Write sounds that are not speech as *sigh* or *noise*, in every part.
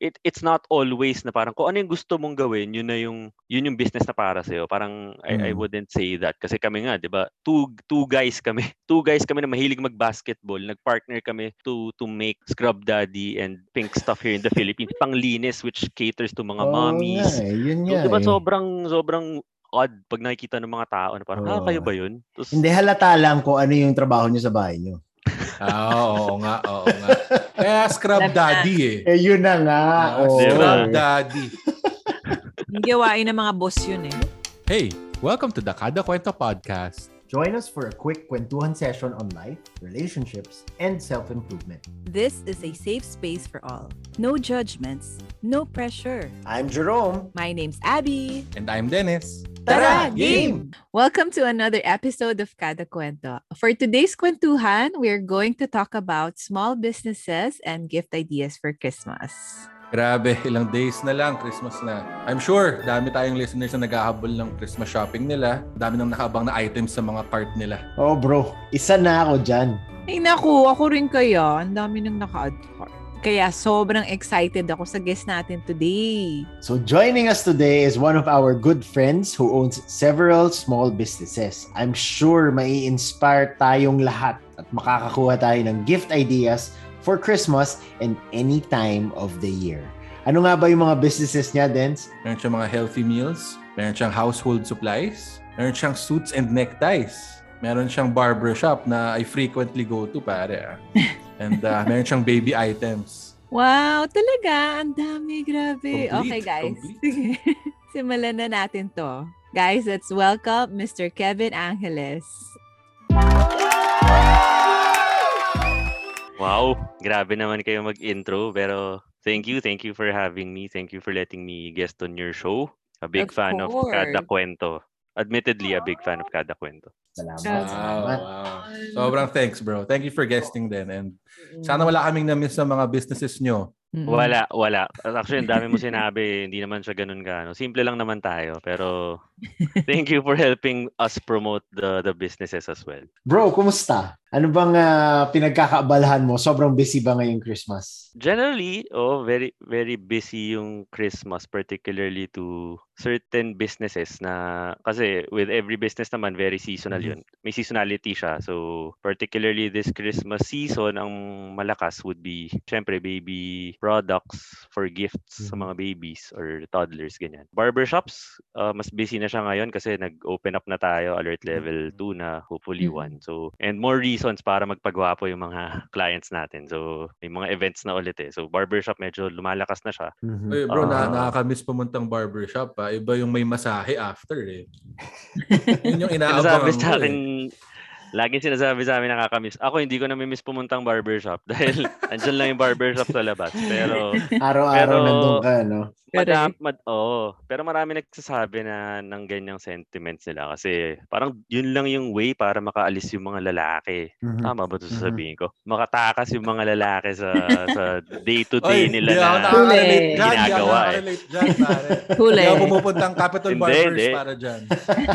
it it's not always na parang kung ano yung gusto mong gawin, yun na yung yun yung business na para sa Parang I, I Mm. wouldn't say that kasi kami nga, 'di ba? Two two guys kami. *laughs* Two guys kami na mahilig mag-basketball. Nag-partner kami to to make Scrub Daddy and Pink Stuff here in the Philippines. *laughs* Panglinis which caters to mga Oo mommies. eh, yun So, nga 'di ba eh. sobrang sobrang odd pag nakikita ng mga tao na parang, ah, Oo. kayo ba yun? Tapos, Hindi halata lang kung ano yung trabaho niyo sa bahay niyo. Ah, oo nga, oo nga. Kaya scrub daddy eh. Eh, yun na nga. Ah, oo. scrub daddy. Yung gawain ng mga boss yun eh. Hey, welcome to the Kada Kwento Podcast. Join us for a quick kwentuhan session on life, relationships, and self-improvement. This is a safe space for all. No judgments, no pressure. I'm Jerome. My name's Abby. And I'm Dennis. Tara, game! Welcome to another episode of Kada Kwento. For today's kwentuhan, we're going to talk about small businesses and gift ideas for Christmas. Grabe, *laughs* ilang days na lang, Christmas na. I'm sure, dami tayong listeners na naghahabol ng Christmas shopping nila. Dami nang nakaabang na items sa mga cart nila. Oh bro, isa na ako dyan. Ay naku, ako rin kaya. Ang dami nang naka-add cart. Kaya sobrang excited ako sa guest natin today. So joining us today is one of our good friends who owns several small businesses. I'm sure mai inspire tayong lahat at makakakuha tayo ng gift ideas for Christmas and any time of the year. Ano nga ba yung mga businesses niya, Dens? Meron siyang mga healthy meals. Meron siyang household supplies. Meron siyang suits and neckties. Meron siyang barbershop na I frequently go to, pare. ah. *laughs* And uh, meron siyang baby items. Wow, talaga. Ang dami, grabe. Complete, okay, guys. complete. *laughs* Sige. Simulan na natin to. Guys, let's welcome Mr. Kevin Angeles. Wow, grabe naman kayo mag-intro. Pero thank you, thank you for having me. Thank you for letting me guest on your show. A big Of fan of Kada course. Kwento. Admittedly, a big fan of Kada Kwento. Salamat. Wow, Wow. Sobrang thanks, bro. Thank you for guesting din. And sana wala kaming na-miss sa mga businesses nyo. Mm-mm. Wala, wala. Actually, ang dami mo sinabi, hindi naman siya ganun ka. Simple lang naman tayo. Pero *laughs* thank you for helping us promote the the businesses as well. Bro, kumusta? Ano bang ah, pinagkakaabalahan mo? Sobrang busy ba ngayong Christmas? Generally, oh, very very busy yung Christmas particularly to certain businesses na kasi with every business naman very seasonal Mhm. yun. May seasonality siya. So particularly this Christmas season ang malakas would be syempre baby products for gifts sa Mhm. mga babies or toddlers ganyan. Barbershops, uh, mas busy na siya ngayon kasi nag-open up na tayo alert level 2 na hopefully Mhm. 1. So and more reasons para magpagwapo yung mga *laughs* clients natin. So may mga events na ulit eh. So barbershop medyo lumalakas na siya. Mhm. Uy, bro, na, Ah. nakakamiss pumuntang barbershop. Ha? Iba yung may masahe after eh. *laughs* Yun yung *laughs* inaabangan sa mo akin, eh. Laging sinasabi sa amin nakakamiss. Ako hindi ko namimiss pumuntang barbershop *laughs* dahil andyan lang yung barbershop sa labas. Pero Araw-araw Pero- nandun ka, no? Madam, mad, oh, pero marami nagsasabi na ng ganyang sentiments nila kasi parang yun lang yung way para makaalis yung mga lalaki. Mhm. Tama ba ito Mhm. sasabihin ko? Makatakas yung mga lalaki sa sa Oy, day-to-day nila di ako na ginagawa eh. *laughs* Huli. Di ako pumupuntang Capital Hindi, Barbers hindi. para dyan.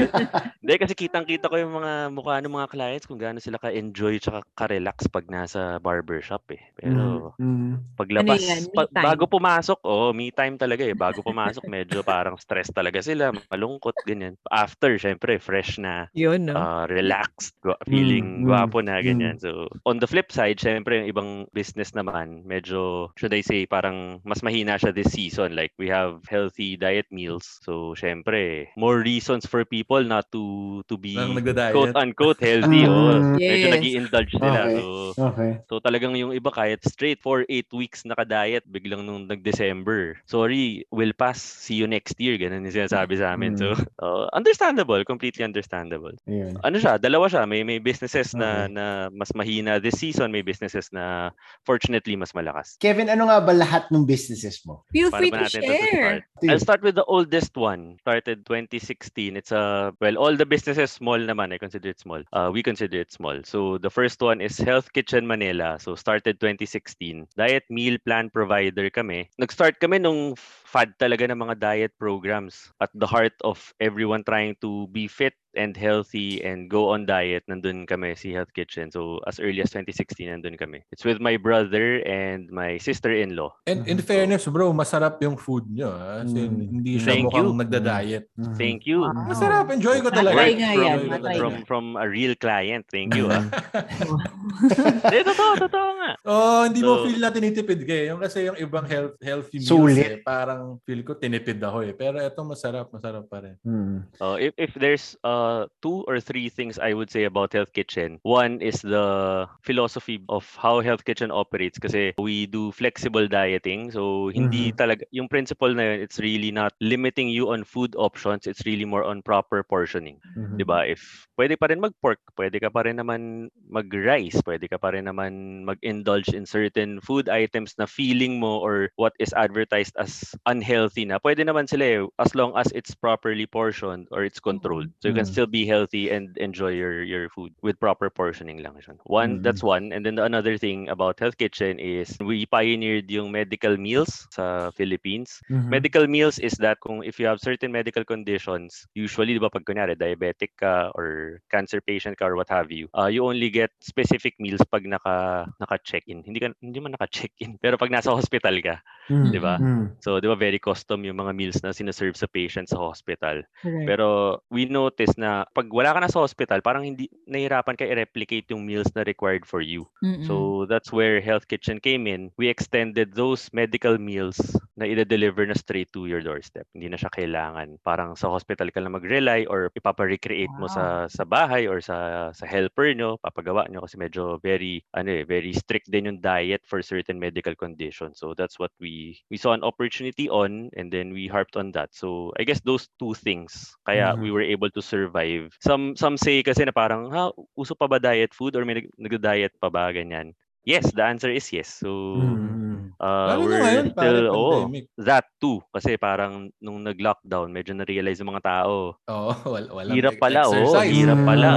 *laughs* Hindi kasi kitang-kita ko yung mga mukha ng mga clients kung gaano sila ka-enjoy tsaka ka-relax pag nasa barbershop eh. Pero Mhm. paglabas, Ano yan? Pa- bago pumasok, oh, me time talaga eh. Bago pumasok, medyo parang stress talaga sila, malungkot, ganyan. After, syempre, fresh na, Yun, no? uh, relaxed, feeling Mm, mm, gwapo na, ganyan. So, on the flip side, syempre, yung ibang business naman, medyo, should I say, parang mas mahina siya this season. Like, we have healthy diet meals. So, syempre, more reasons for people not to to be Nang nagda-diet. quote-unquote healthy. oh. Mm. Medyo Yes. nag indulge sila. Okay. So, Okay. So talagang yung iba kahit straight for 8 weeks naka-diet biglang nung nag-December. Sorry, will pass. See you next year. Ganun yung sinasabi sa amin. So *laughs* uh, understandable, completely understandable. Ayun. Ano siya, dalawa siya. May may businesses na Okay. na mas mahina this season, may businesses na fortunately mas malakas. Kevin, ano nga ba lahat ng businesses mo? Feel free ba to natin ito to share. start? I'll start with the oldest one. Started 2016. It's a well, all the businesses small naman. I consider it small. Uh, we consider it small. So the first one is Health Kitchen Manila. So started 2016. Diet meal plan provider kami. Nag-start kami nung fad talaga ng mga diet programs at the heart of everyone trying to be fit and healthy and go on diet, nandun kami si Health Kitchen. So as early as 2016, nandun kami. It's with my brother and my sister-in-law. And in Mhm. fairness, bro, masarap yung food nyo. Ha? As in, Mm. Hindi siya Thank mukhang you. nagda-diet. Mhm. Thank you. Wow. Masarap. Enjoy ko talaga. Matry nga from, yan, matry talaga. from, from a real client. Thank you. ah. Mhm. *laughs* Hindi, totoo, totoo nga. Oh, hindi mo So- feel na tinitipid ka eh. Yung kasi yung ibang health, healthy meals Sulit. eh, parang feel ko tinipid ako eh. Pero ito masarap, masarap pa rin. Mhm. Uh, if, if there's uh, two or three things I would say about Health Kitchen, one is the philosophy of how Health Kitchen operates kasi we do flexible dieting. So, hindi talaga, yung principle na yun, it's really not limiting you on food options. It's really more on proper portioning. Mhm. 'di ba? If pwede pa rin mag-pork, pwede ka pa rin naman mag-rice, pwede ka pa rin naman mag-indulge in certain food items na feeling mo or what is advertised as unhealthy na. Pwede naman sila eh, as long as it's properly portioned or it's controlled. So you can Mm. Still be healthy and enjoy your your food with proper portioning lang siya. One, Mm. that's one. And then the another thing about Health Kitchen is we pioneered yung medical meals sa Philippines. Mhm. Medical meals is that kung if you have certain medical conditions, usually, di ba, pag kunyari, diabetic ka or cancer patient ka or what have you, uh, you only get specific meals pag naka, naka-check-in. Hindi, ka, hindi man naka-check-in, *laughs* pero pag nasa hospital ka, Mhm. di ba? Mhm. So, di ba, very custom yung mga meals na sinaserve sa patient sa hospital. Correct. Pero we noticed na pag wala ka na sa hospital, parang hindi nahirapan ka i-replicate yung meals na required for you. Mm-mm. So that's where Health Kitchen came in. We extended those medical meals na i-deliver na straight to your doorstep. Hindi na siya kailangan parang sa hospital ka lang mag-rely or ipapa-recreate mo sa sa bahay or sa sa helper nyo, papagawa nyo kasi medyo very ano eh, very strict din yung diet for certain medical conditions. So that's what we we saw an opportunity on and then we harped on that. So I guess those two things kaya Mhm. we were able to survive. Some some say kasi na parang ha uso pa ba diet food or may nag- nagda-diet pa ba ganyan? Yes, the answer is yes. So Mhm. Uh, Lalo na we're ngayon, pare, still oo, pandemic. that too kasi parang nung nag-lockdown medyo na-realize ng mga tao Oo, *laughs* wal- walang hirap e- pala oh, hirap Mm. pala.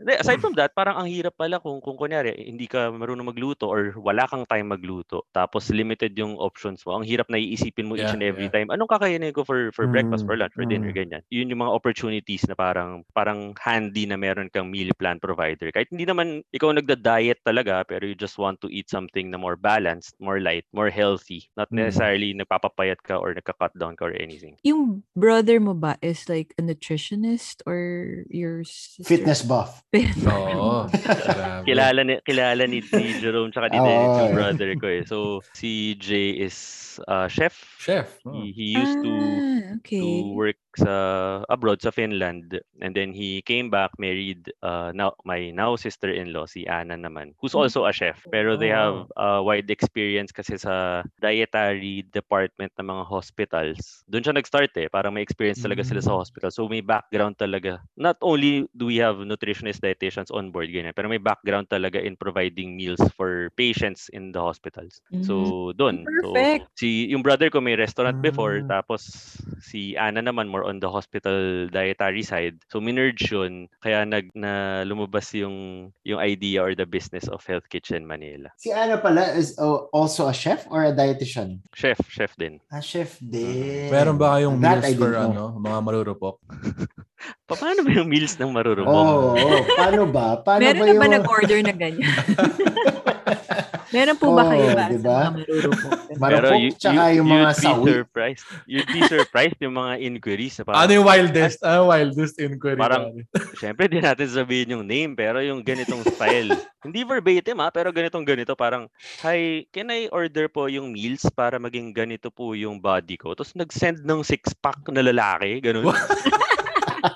Hindi, aside from that, parang ang hirap pala kung kung kunyari hindi ka marunong magluto or wala kang time magluto. Tapos limited yung options mo. Ang hirap na iisipin mo each Yeah, and every yeah. time. Anong kakainin ko for for breakfast, for Mm, lunch, for dinner, mm. ganyan. Yun yung mga opportunities na parang parang handy na meron kang meal plan provider. Kahit hindi naman ikaw nagda-diet talaga pero you just want to eat something na more balanced, more light, more healthy. Not Mm. necessarily nagpapapayat ka or nagka-cut down ka or anything. Yung brother mo ba is like a nutritionist or your sister? Fitness buff. *laughs* Oo. kilala ni kilala ni, ni Jerome tsaka ni Oo, Dennis yung eh. brother ko eh. So si Jay is uh, chef. Chef. oh. He, he used to Ah, okay. to work sa abroad sa Finland and then he came back married uh, now my now sister-in-law si Anna naman who's Mm. also a chef pero they Oh. have uh, wide experience kasi sa dietary department ng mga hospitals doon siya nag-start eh. Parang may experience talaga sila sa Mm. hospital. So may background talaga. Not only do we have nutritionist dietitians on board ganyan pero may background talaga in providing meals for patients in the hospitals. So doon so Perfect. si yung brother ko may restaurant before Mm. tapos si Ana naman more on the hospital dietary side. So minerge yun. Kaya nag na lumabas yung yung idea or the business of Health Kitchen Manila. Si Ana pala is oh, also a chef or a dietitian? chef chef din A chef din. Meron ba kayong That meals for didn't know. ano, mga marurupok? pa *laughs* paano ba yung meals ng marurupok Oo, oh, paano ba? Paano Meron ba na yung... ba nag-order na ganyan? *laughs* Meron po ba kayo Oo, ba diba? sa mga marurupok? Marupok, you- tsaka you- yung mga you'd be sawi. surprised you'd be surprised yung mga inquiries parang, Ano yung wildest? Ano yung wildest inquiry? Parang- pare? *laughs* Siyempre, di natin sabihin yung name, pero yung ganitong style. *laughs* Hindi verbatim ha, pero ganitong ganito. Parang, Hi, can I order po yung meals para maging ganito po yung body ko? Tapos nag-send ng six-pack na lalaki, ganun. *laughs*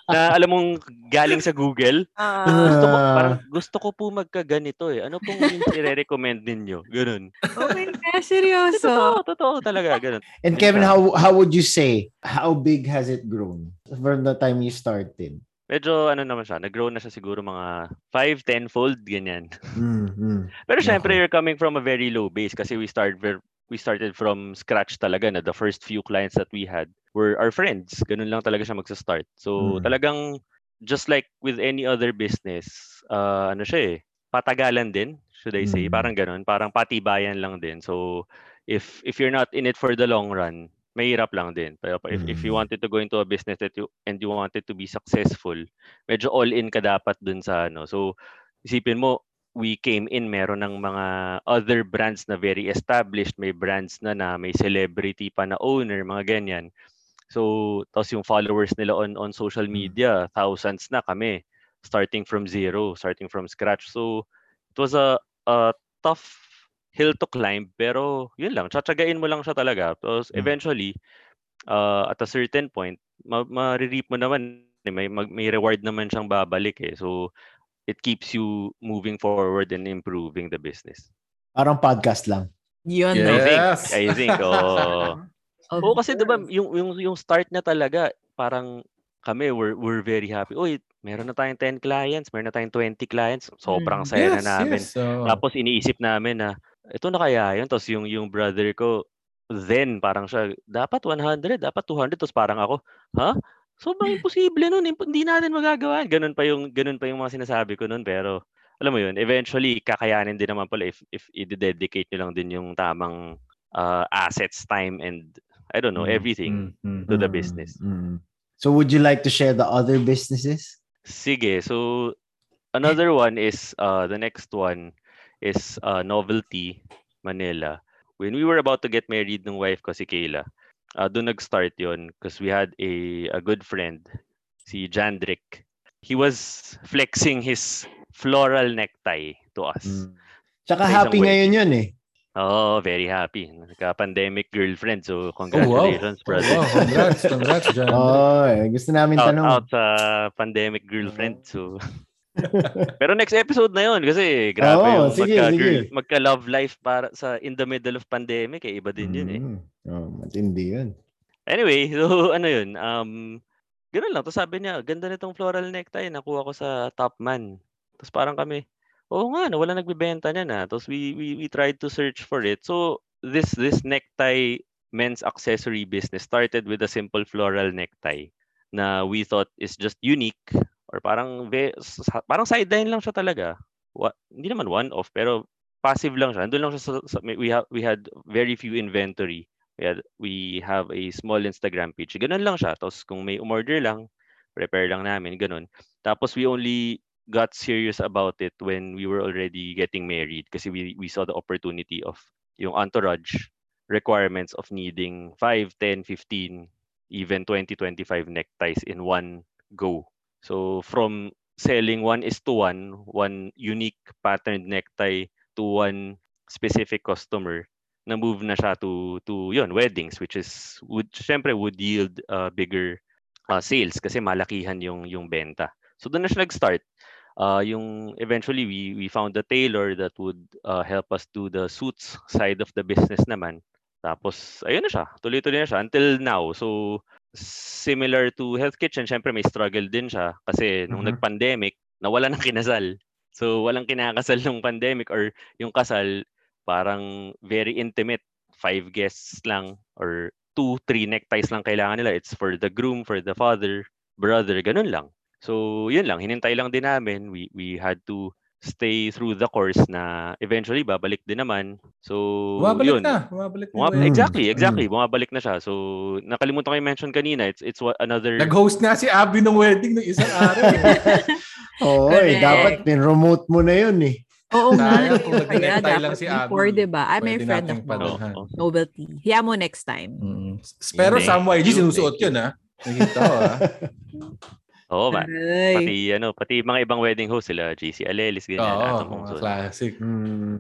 na alam mong galing sa Google. Ah, Gusto ko, Ah. parang, gusto ko po magkaganito eh. Ano pong i-recommend ninyo? Ganun. oh my gosh, seryoso. Totoo, totoo talaga. Ganun. And Kevin, how how would you say, how big has it grown from the time you started? Medyo ano naman siya, nag-grow na siya siguro mga 5, 10 fold, ganyan. Mm-hmm. Pero syempre, Okay. you're coming from a very low base kasi we started ver- we started from scratch talaga na the first few clients that we had were our friends. Ganun lang talaga siya magsa-start. So, Mm. talagang just like with any other business, uh, ano siya eh, patagalan din, should I say. Mm. Parang ganun, parang patibayan lang din. So, if if you're not in it for the long run, mahirap lang din. Pero if, if you Mm. wanted to go into a business that you and you wanted to be successful, medyo all in ka dapat dun sa ano. So isipin mo, we came in meron ng mga other brands na very established, may brands na na may celebrity pa na owner, mga ganyan. So, tapos yung followers nila on on social Mm. media, thousands na kami starting from zero, starting from scratch. So, it was a, a tough hill to climb pero yun lang, tsatsagain mo lang siya talaga. Tapos Mm. eventually, uh, at a certain point, ma- ma-reap mo naman, eh, may, mag- may reward naman siyang babalik eh. So, it keeps you moving forward and improving the business. Parang podcast lang. Yun I na. think, Yes. I think, oh. *laughs* Oo, kasi 'di ba yung yung yung start niya talaga parang kami we're we're very happy. Uy, meron na tayong 10 clients, meron na tayong 20 clients. Sobrang Mm. saya yes, na namin. yes. So, Tapos iniisip namin na ito na kaya yun. Tapos yung yung brother ko then parang siya dapat 100, dapat 200 tapos parang ako, ha? Sobrang imposible nun, hindi natin magagawa. Ganun pa yung ganun pa yung mga sinasabi ko nun pero alam mo yun, eventually kakayanin din naman pala if if i-dedicate nyo lang din yung tamang uh, assets, time and I don't know, mm, everything mm, mm. to the Mm, business. mm. So would you like to share the other businesses? Sige, so another *laughs* one is uh the next one is uh Novelty Manila. When we were about to get married ng wife ko si Kayla, uh, doon nag-start yon because we had a a good friend si Jandrick. He was flexing his floral necktie to us. Mm. Tsaka happy ngayon yun eh. Oh, very happy. Nagka-pandemic girlfriend. So, Oh, wow. congratulations, Oh, brother. wow. Congrats, congrats, John. Oh, eh, gusto namin out, tanong. out sa pandemic girlfriend. So *laughs* Pero next episode na 'yon kasi grabe Oo, yung sige, magka sige. girl, magka love life para sa in the middle of pandemic eh iba din yun eh. Mm. Oh, matindi yun. Anyway, *laughs* so ano yun, um ganun lang. Tapos sabi niya, ganda nitong floral necktie, nakuha ko sa Topman. Tapos parang kami, oo nga, no, wala nagbebenta niyan na. Tapos we, we we tried to search for it. So this this necktie men's accessory business started with a simple floral necktie na we thought is just unique or parang ve- parang sideline lang siya talaga. Wa- hindi naman one off pero passive lang siya. Andun lang siya sa, sa- we have we had very few inventory. We had, we have a small Instagram page. Ganun lang siya. Tapos kung may umorder lang, prepare lang namin, ganun. Tapos we only got serious about it when we were already getting married kasi we we saw the opportunity of yung entourage requirements of needing 5, 10, 15, even 20, 25 neckties in one go. So from selling one is to one, one unique patterned necktie to one specific customer, na move na siya to to yun weddings which is would syempre would yield uh, bigger uh, sales kasi malakihan yung yung benta. So doon na siya nag-start. Uh, yung eventually we we found a tailor that would uh, help us do the suits side of the business naman. Tapos ayun na siya, tuloy-tuloy na siya until now. So similar to Health Kitchen, syempre may struggle din siya kasi nung Mhm. nag-pandemic, nawala ng kinasal. So walang kinakasal nung pandemic or yung kasal parang very intimate. Five guests lang or two, three neckties lang kailangan nila. It's for the groom, for the father, brother, ganun lang. So yun lang, hinintay lang din namin. We, we had to stay through the course na eventually babalik din naman. So Bumabalik yun. na. Bumabalik na. Bumab- yung- exactly, Mm. exactly. Bumabalik na siya. So nakalimutan ko i-mention kanina. It's it's what another Nag-host nga si Abby ng wedding ng isang araw. Oo, eh, *laughs* dapat pin-remote mo na yun eh. Oo nga. Kaya dapat lang si before, Abby. diba? I'm a friend of. Oo. Novelty. Hiya mo next time. Mm. Pero Thank sa YG, you, sinusuot yun, ha? Nakita ko, ha? Oo. Aray. Pati ano, pati mga ibang wedding host sila, JC Alelis, ganyan, Oo, Atom mga Hongson. classic. Mm.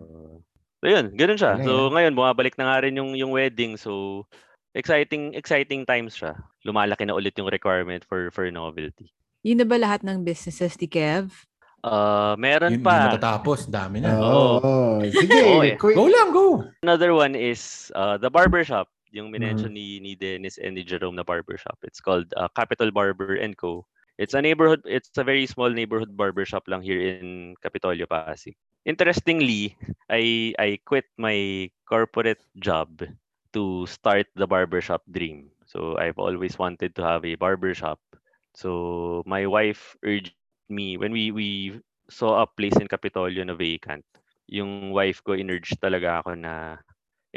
So yun, ganun siya. Galing, So ah. ngayon bumabalik na nga rin yung yung wedding. So exciting exciting times siya. Lumalaki na ulit yung requirement for for novelty. Yun na ba lahat ng businesses ni Kev? Uh, meron Yun, yun pa. natatapos. Dami na. Oo. Oo. Sige, Oo, eh. Go lang, go! Another one is uh, the barbershop. Yung minention Mm-hmm. ni, ni Dennis and ni Jerome na barbershop. It's called uh, Capital Barber and Co. It's a neighborhood, it's a very small neighborhood barbershop lang here in Capitolio, Pasig. Interestingly, I I quit my corporate job to start the barbershop dream. So I've always wanted to have a barbershop. So my wife urged me when we we saw a place in Capitolio na vacant. Yung wife ko inurge talaga ako na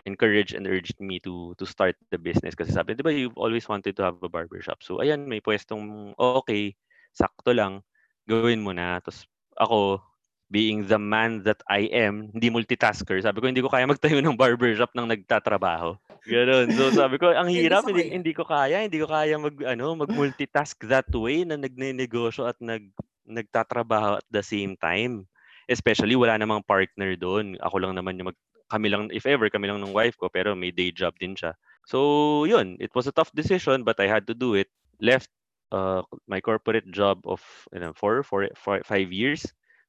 encouraged and urged me to to start the business kasi sabi, 'di ba you've always wanted to have a barbershop. So ayan, may pwestong okay, sakto lang, gawin mo na. Tapos ako, being the man that I am, hindi multitasker, sabi ko hindi ko kaya magtayo ng barbershop nang nagtatrabaho. Ganun. So sabi ko, ang hirap, hindi, hindi ko kaya, hindi ko kaya mag ano, mag-multitask that way na nagnenegosyo at nag nagtatrabaho at the same time. Especially wala namang partner doon. Ako lang naman yung mag kami lang if ever kami lang ng wife ko pero may day job din siya. So, yun, it was a tough decision but I had to do it. Left uh, my corporate job of you know, four, four, four, five years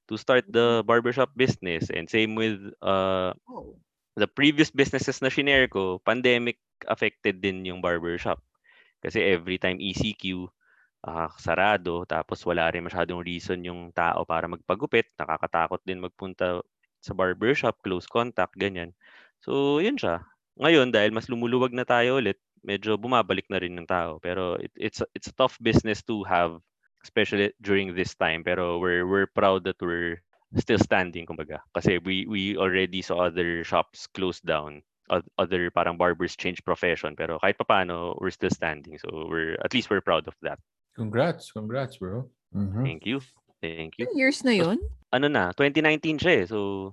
to start the barbershop business. And same with uh, Oh. the previous businesses na shinare ko, pandemic affected din yung barbershop. Kasi every time ECQ, ah, sarado, tapos wala rin masyadong reason yung tao para magpagupit. Nakakatakot din magpunta sa barbershop, close contact, ganyan. So, yun siya. Ngayon, dahil mas lumuluwag na tayo ulit, medyo bumabalik na rin ng tao. Pero it, it's, a- it's a tough business to have, especially during this time. Pero we're, we're proud that we're still standing, kumbaga. Kasi we, we already saw other shops close down. oth- Other parang barbers change profession. Pero kahit papaano, we're still standing. So we're, at least we're proud of that. Congrats, congrats, bro. Mhm. Thank you. Thank you. Ilang years na yun? Ano na, 2019 siya eh. So,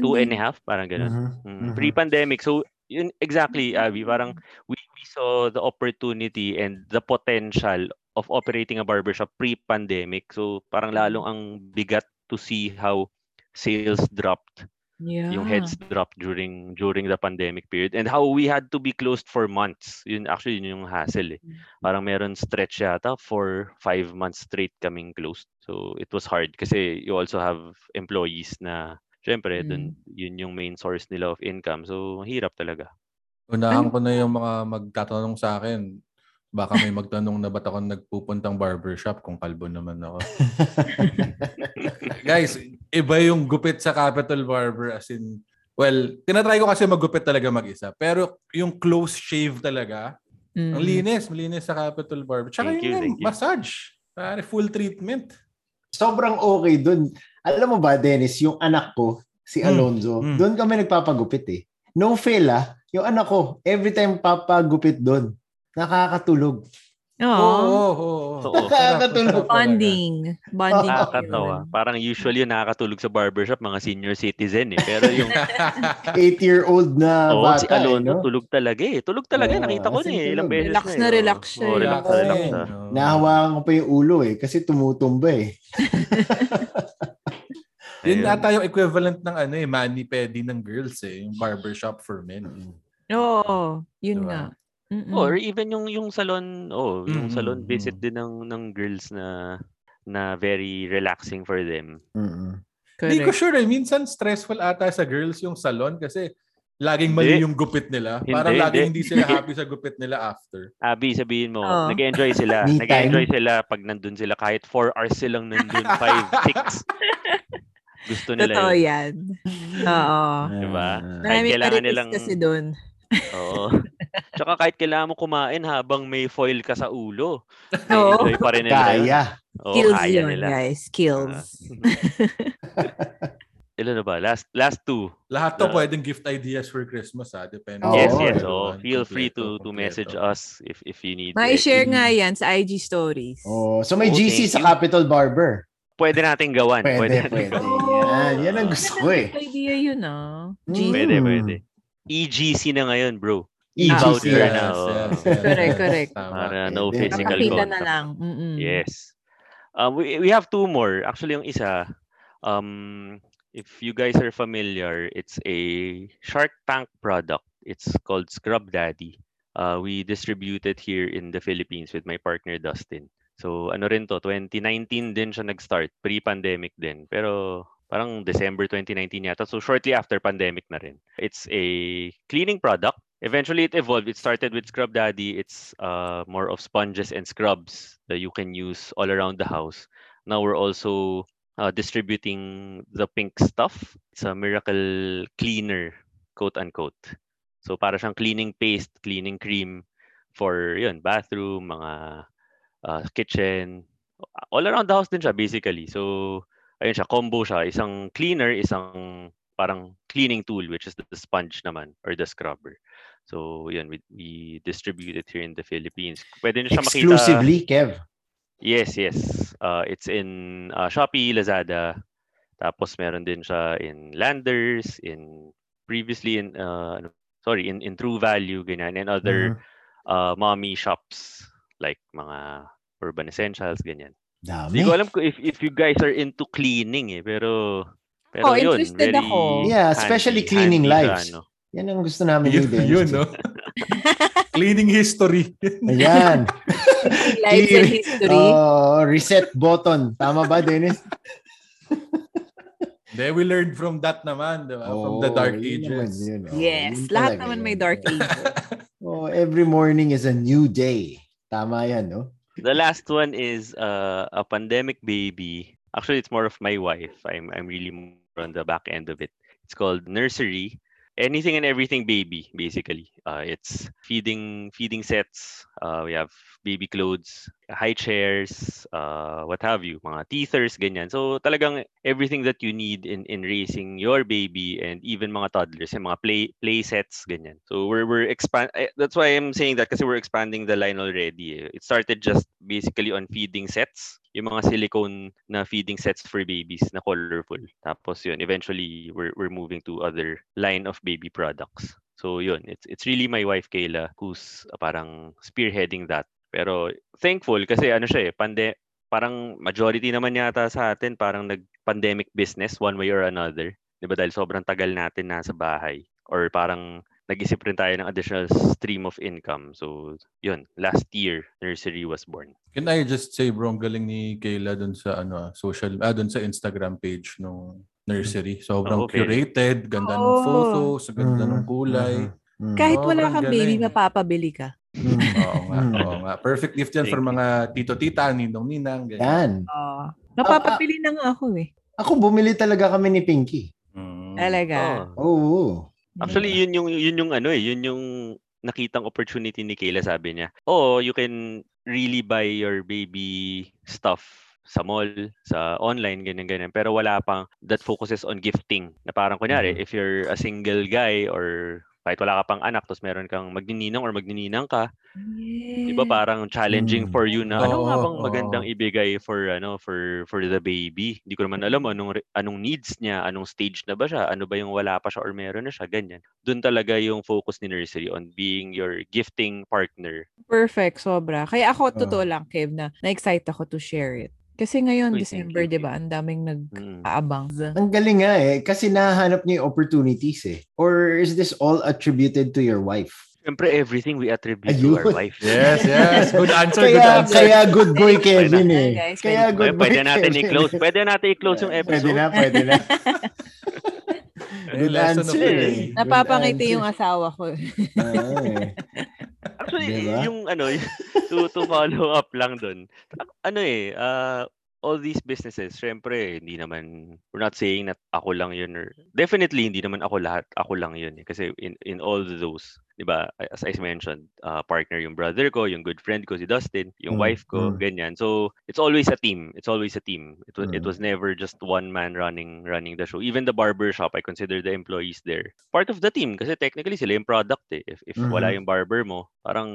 two and a half, parang ganun. Mhm. Mm, Mhm. Pre-pandemic. So, yun exactly, Abby. Parang we, we saw the opportunity and the potential of operating a barbershop pre-pandemic. So, parang lalong ang bigat to see how sales dropped, Yeah. yung heads dropped during during the pandemic period and how we had to be closed for months. Yun actually yun yung hassle eh. Parang meron stretch yata for five months straight kaming closed. So, it was hard kasi you also have employees na Siyempre, dun, yun yung main source nila of income. So, hirap talaga. Unahan ko na yung mga magtatanong sa akin. Baka may magtanong na ba't ako nagpupuntang barbershop kung kalbo naman ako. *laughs* Guys, iba yung gupit sa Capital Barber as in, well, tinatry ko kasi maggupit talaga mag-isa. Pero yung close shave talaga, Mm. ang linis, malinis sa Capital Barber. Tsaka Thank you, yun thank you. massage. Pare, full treatment. Sobrang okay dun. Alam mo ba, Dennis, yung anak ko, si Mm. Alonzo, Mm. doon kami nagpapagupit eh. No fail ah. Yung anak ko, every time papagupit doon, nakakatulog. Oo. Oo, oo. *laughs* Nakakatulog. Bonding. Bonding. Nakakatawa. Parang usually yung nakakatulog sa barbershop, mga senior citizen eh. Pero yung *laughs* Eight-year-old na Oo, bata si Alonso, eh, no? tulog talaga eh. Tulog talaga. Oo, nakita ko na eh. Ilang beses Relax na, na eh. relax Oo, siya Oo, eh. relax na relax siya. Nahawakan ko pa yung ulo eh, kasi tumutumba eh. *laughs* Yun ata yung equivalent ng ano eh, mani-pedi ng girls eh. Yung barbershop for men. Oo. Yun Diba? nga. Mm-mm. Or even yung yung salon, oh, yung Mm, salon mm, visit mm. din ng ng girls na na very relaxing for them. Mm-mm. Hindi ko sure eh. Minsan stressful ata sa girls yung salon kasi laging mali Hindi. yung gupit nila. Hindi, Parang laging hindi. hindi sila *laughs* happy sa gupit nila after. Abby, sabihin mo, Oo. nag-enjoy sila. *laughs* Nag-enjoy sila pag nandun sila kahit 4 hours silang nandun, *laughs* 5, 6. Gusto nila Totoo yun. yan. Oo. Diba? Ah. Marami kailangan kailangan nilang- kasi doon. Oo. *laughs* Tsaka kahit kailangan mo kumain habang may foil ka sa ulo. Oo. Enjoy pa rin nila. Kaya. Oo, Skills kaya yun, nila. guys. Skills. *laughs* Ilan na ba? Last last two. Lahat to Yeah. pwedeng gift ideas for Christmas ha. Depende. Oo, yes, yes. Oh, feel free to to message us if if you need. Ma-share eh, nga yan sa IG stories. Oh, so may Oo, GC sa. Capital Barber. Pwede nating gawan. Pwede, Pwede, pwede. Yan, yan ang gusto ko eh. Idea yun ah. Mm. G- Pwede, pwede. EGC na ngayon, bro. EGC. E-voucher Yes, na. Yes, yes, yes. Correct, correct. Para no physical Nakakita na contact. lang. Mm-mm. Yes. Um, we, we have two more. Actually, yung isa, um, if you guys are familiar, it's a Shark Tank product. It's called Scrub Daddy. Uh, we distribute it here in the Philippines with my partner Dustin. So ano rin to, 2019 din siya nag-start, pre-pandemic din. Pero parang December 2019 yata. So shortly after pandemic na rin. It's a cleaning product. Eventually it evolved. It started with Scrub Daddy. It's uh, more of sponges and scrubs that you can use all around the house. Now we're also uh, distributing the pink stuff. It's a miracle cleaner, quote unquote. So para siyang cleaning paste, cleaning cream for yun, bathroom, mga uh, kitchen, all around the house din siya basically. So ayun siya, combo siya. Isang cleaner, isang parang cleaning tool which is the, sponge naman or the scrubber. So yun, we, we distribute it here in the Philippines. Pwede nyo siya makita. Exclusively, Kev. Yes, yes. Uh, it's in uh, Shopee, Lazada. Tapos meron din siya in Landers, in previously in uh, ano, sorry, in in True Value ganyan and other uh, mommy shops like mga Urban Essentials ganyan. Dami. Hindi ko alam kung if if you guys are into cleaning eh, pero pero Oh, yun, interested very ako. Yeah, especially handy- cleaning handy lives. ano. Yan ang gusto namin Yun, Dennis. yun, no? *laughs* Cleaning history. Ayan. Lives and history. Oh, reset button. Tama ba, Dennis? Then we learned from that naman, di ba? from the Oh, dark yun naman ages. yun, oh. yes, Yun lahat naman yun. may dark ages. *laughs* Oh, every morning is a new day. Tama yan, no? The last one is uh, a pandemic baby. Actually, it's more of my wife. I'm I'm really more on the back end of it. It's called nursery. Anything and everything baby, basically. Uh, it's feeding feeding sets. Uh, we have baby clothes, high chairs, uh, what have you, mga teethers, ganyan. So talagang everything that you need in in raising your baby and even mga toddlers, yung mga play play sets, ganyan. So we're we're expand. eh, That's why I'm saying that kasi we're expanding the line already. eh. It started just basically on feeding sets, yung mga silicone na feeding sets for babies na colorful. Tapos yun, eventually we're we're moving to other line of baby products. So yun, it's it's really my wife Kayla who's uh, parang spearheading that. Pero thankful kasi ano siya eh, pande parang majority naman yata sa atin parang nag-pandemic business one way or another. 'Di ba dahil sobrang tagal natin nasa bahay or parang nag-isip rin tayo ng additional stream of income. So, yun, last year, nursery was born. Can I just say, bro, ang galing ni Kayla dun sa ano, ah, social, ah, dun sa Instagram page nung nursery. Sobrang Oo, very. curated, ganda ng Oo. photos, ganda ng kulay. Mhm. Kahit wala kang baby, mapapabili ka. Mhm. Oo nga, Mm. oo nga. Perfect gift yan for mga tito-tita, ninong-ninang. ganyan. Yan. Oh. Napapabili na nga ako eh. Ako, bumili talaga kami ni Pinky. Mm. Talaga. Oh. Oo. Actually, yun yung yun yung ano eh, yun yung nakitang opportunity ni Kayla sabi niya. Oh, you can really buy your baby stuff sa mall, sa online, ganyan ganyan. Pero wala pang that focuses on gifting. Na parang kunyari, Mhm. if you're a single guy or kahit wala ka pang anak, tapos meron kang magnininang or magnininang ka, Yeah. Di ba parang challenging Mm. for you na ano nga Oo, bang magandang oo. ibigay for ano for for the baby. Hindi ko naman alam anong anong needs niya, anong stage na ba siya, ano ba yung wala pa siya or meron na siya, ganyan. Doon talaga yung focus ni nursery on being your gifting partner. Perfect, sobra. Kaya ako, totoo lang, Kev, na na-excite ako to share it. Kasi ngayon, Uy, thank December, di ba? Ang daming Mm. nag-aabang. Ang galing nga eh. Kasi nahanap niyo yung opportunities eh. Or is this all attributed to your wife? Siyempre, everything we attribute to our Ayun. wife. Yes, *laughs* yes. Good answer, good Kaya, answer. kaya good boy Kevin eh. guys. Kaya Pwede- good Pwede, boy pwede natin Kevin. i-close. Pwede natin i-close yung Pwede episode. na, pwede na. Good answer eh. Good Napapangiti yung asawa ko. Ah, eh. Actually, Diba? yung ano, *laughs* *laughs* to, to follow up lang dun. Ano eh, uh, all these businesses, syempre, hindi naman, we're not saying that ako lang yun or, definitely, hindi naman ako lahat, ako lang yun eh. Kasi in, in all those, di ba, as I mentioned, uh, partner yung brother ko, yung good friend ko si Dustin, yung Mm, wife ko, mm. ganyan. So, it's always a team. It's always a team. It was, it Mm. was never just one man running running the show. Even the barber shop, I consider the employees there part of the team kasi technically sila yung product eh. If if wala Mhm. yung barber mo, parang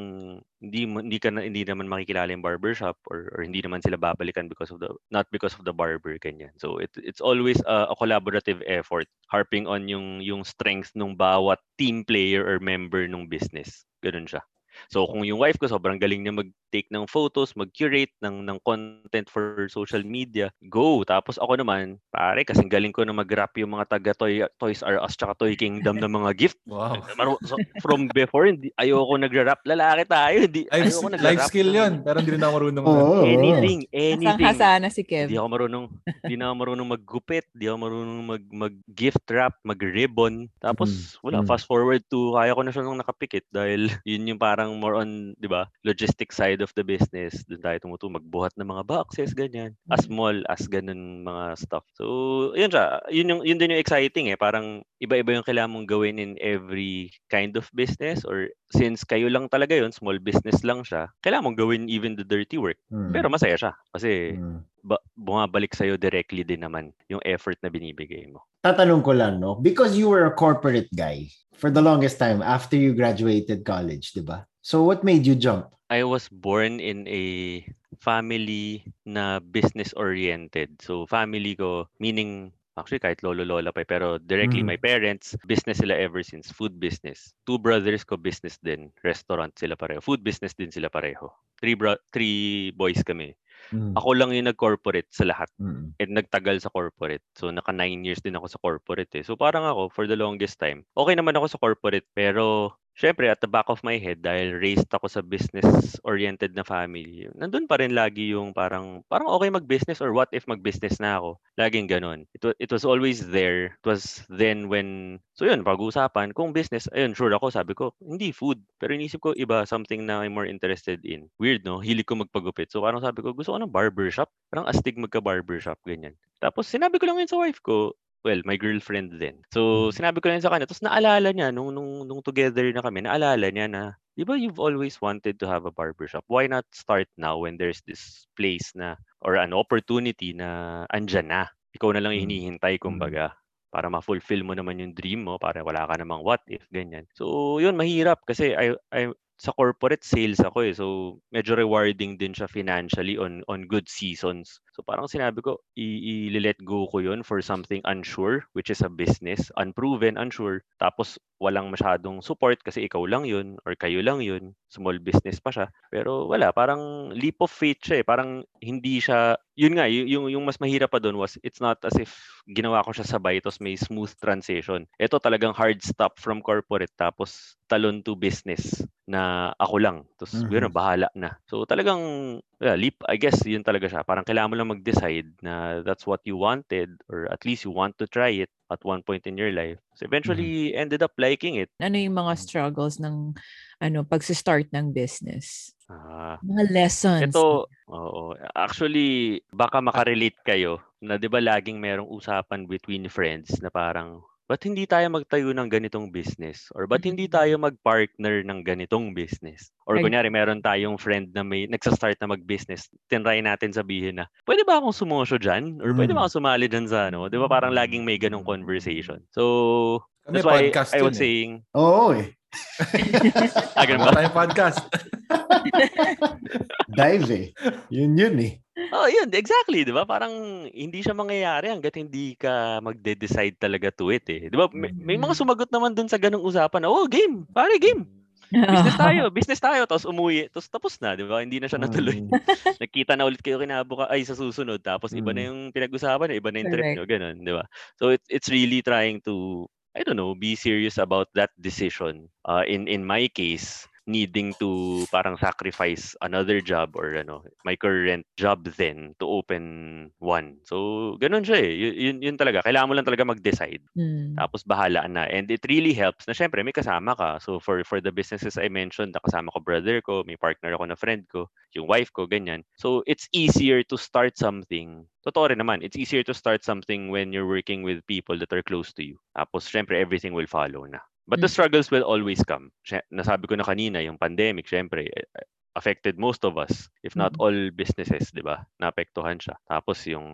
hindi hindi ka hindi naman makikilala yung barber shop or or hindi naman sila babalikan because of the not because of the barber ganyan. So it it's always a, a collaborative effort harping on yung yung strength ng bawat team player or member ng business. Ganun siya. So kung yung wife ko sobrang galing niya mag-take ng photos, mag-curate ng ng content for social media, go. Tapos ako naman, pare, kasing galing ko na mag-wrap yung mga taga Toy, Toys R Us tsaka Toy Kingdom ng mga gift. Wow. So, from before, hindi, ayoko nagra-wrap. Lalaki tayo. Hindi, Life, ayoko life nagra-wrap skill ng- yun. Pero hindi rin ako marunong. Nun. Anything, anything. Asang-hasa na si Kev. Hindi ako marunong, hindi na ako marunong maggupit, hindi ako marunong mag, mag-gift wrap, mag-ribbon. Tapos, wala, Mm. fast forward to, kaya ko na siya nung nakapikit dahil yun yung parang more on, di ba, logistic side of the business, doon tayo tumutu magbuhat ng mga boxes, ganyan. As small as ganun mga stuff. So, yun siya. Yun, yung, yun din yung exciting eh. Parang iba-iba yung kailangan mong gawin in every kind of business or since kayo lang talaga yun, small business lang siya, kailangan mong gawin even the dirty work. Mm. Pero masaya siya. Kasi Mm. ba, bumabalik sa'yo directly din naman yung effort na binibigay mo. Tatanong ko lang, no? Because you were a corporate guy for the longest time after you graduated college, di ba? So what made you jump? I was born in a family na business oriented. So family ko meaning actually kahit lolo lola pa eh, pero directly Mhm. my parents business sila ever since food business. Two brothers ko business din, restaurant sila pareho. Food business din sila pareho. Three bro- three boys kami. Mm. Ako lang yung nag-corporate sa lahat. Mm. and nagtagal sa corporate. So naka nine years din ako sa corporate eh. So parang ako for the longest time, okay naman ako sa corporate pero syempre at the back of my head dahil raised ako sa business oriented na family. Nandun pa rin lagi yung parang parang okay mag-business or what if mag-business na ako. Laging ganun. It it was always there. It was then when So yun, pag-uusapan kung business, ayun sure ako sabi ko, hindi food. Pero inisip ko iba something na I'm more interested in. Weird no, hilig ko magpagupit. So parang sabi ko, gusto ko ng barbershop. Parang astig magka-barbershop ganyan. Tapos sinabi ko lang yun sa wife ko, well, my girlfriend din. So, sinabi ko lang sa kanya. Tapos naalala niya, nung, nung, nung together na kami, naalala niya na, di ba you've always wanted to have a barbershop? Why not start now when there's this place na, or an opportunity na andyan na? Ikaw na lang Mm. hinihintay, kumbaga para ma-fulfill mo naman yung dream mo, para wala ka namang what if, ganyan. So, yun, mahirap kasi I, I, sa corporate sales ako eh. So, medyo rewarding din siya financially on on good seasons. So, parang sinabi ko, i-let go ko yun for something unsure, which is a business, unproven, unsure. Tapos, walang masyadong support kasi ikaw lang yun or kayo lang yun. Small business pa siya. Pero wala, parang leap of faith siya eh. Parang hindi siya, yun nga, yung, yung mas mahirap pa doon was, it's not as if ginawa ko siya sabay, tapos may smooth transition. Ito talagang hard stop from corporate, tapos talon to business na ako lang. Tapos, Mhm. yun, bahala na. So, talagang, yeah, leap, I guess, yun talaga siya. Parang kailangan mo lang mag-decide na that's what you wanted or at least you want to try it at one point in your life. So, eventually, ended up liking it. Ano yung mga struggles ng ano pagsi-start ng business? Ah, Mga lessons. Ito, oo. Actually, baka makarelate kayo na 'di ba laging merong usapan between friends na parang ba't hindi tayo magtayo ng ganitong business? Or ba't hindi Mhm. tayo mag-partner ng ganitong business? Or Right. kunyari, meron tayong friend na may nagsa-start na mag-business, tinry natin sabihin na, pwede ba akong sumosyo dyan? Or pwede Mm. ba akong sumali dyan sa ano? Di ba parang laging may ganong conversation? So, Kami that's why podcast I was eh. saying, Oo eh. Wala ba? tayong podcast. *laughs* Dive eh. Yun yun eh. Oh, yun, exactly, 'di ba? Parang hindi siya mangyayari hangga't hindi ka magde-decide talaga to it eh. 'Di ba? May, may mga Mm. sumagot naman dun sa ganung usapan "Oh, game. Pare, game. Business *laughs* tayo, business tayo." Tapos umuwi, tapos tapos na, 'di ba? Hindi na siya natuloy. Mm. *laughs* Nagkita na ulit kayo kinabuka ay sa susunod, tapos iba na Mm. yung pinag-usapan, iba na yung trip nyo, ganun, 'di ba? So it's it's really trying to I don't know, be serious about that decision. Uh, in in my case, needing to parang sacrifice another job or ano, my current job then to open one. So, ganun siya eh. Y- yun, yun talaga. Kailangan mo lang talaga mag-decide. Mm. Tapos bahala na. And it really helps na syempre may kasama ka. So for for the businesses I mentioned, nakasama ko brother ko, may partner ako na friend ko, yung wife ko, ganyan. So it's easier to start something. Totoo rin naman, it's easier to start something when you're working with people that are close to you. Tapos syempre everything will follow na. But the Mm. struggles will always come. Nasabi ko na kanina, yung pandemic, syempre, eh, eh, affected most of us, if not Mm. all businesses, di ba? Naapektuhan siya. Tapos yung,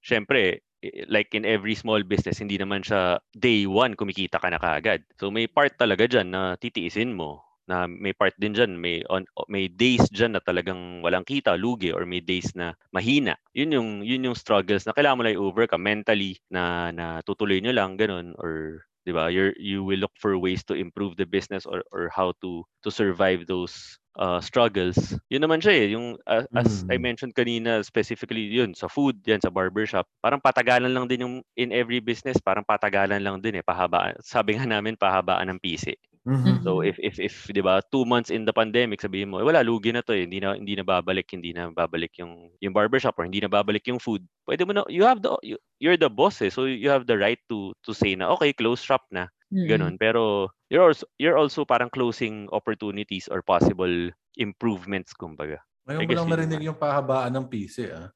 syempre, i- like in every small business, hindi naman siya day one kumikita ka na kaagad. So may part talaga dyan na titiisin mo na may part din dyan, may, on, may days dyan na talagang walang kita, lugi, or may days na mahina. Yun yung, yun yung struggles na kailangan mo lang i-overcome mentally na, na tutuloy nyo lang, ganun, or 'di ba? You you will look for ways to improve the business or or how to to survive those uh, struggles. Yun naman siya eh yung uh, as I Mm. mentioned kanina specifically yun sa food yan sa barbershop parang patagalan lang din yung in every business parang patagalan lang din eh pahabaan sabi nga namin pahabaan ng pisi Mhm. So if if if 'di ba, two months in the pandemic sabihin mo, eh, wala lugi na 'to eh. Hindi na hindi na babalik, hindi na babalik yung yung barbershop or hindi na babalik yung food. Pwede mo na you have the you, you're the boss eh. So you have the right to to say na okay, close shop na. Mm. Ganun. Pero you're also you're also parang closing opportunities or possible improvements kumbaga. Ngayon mo lang narinig naman. yung pahabaan ng PC, ah.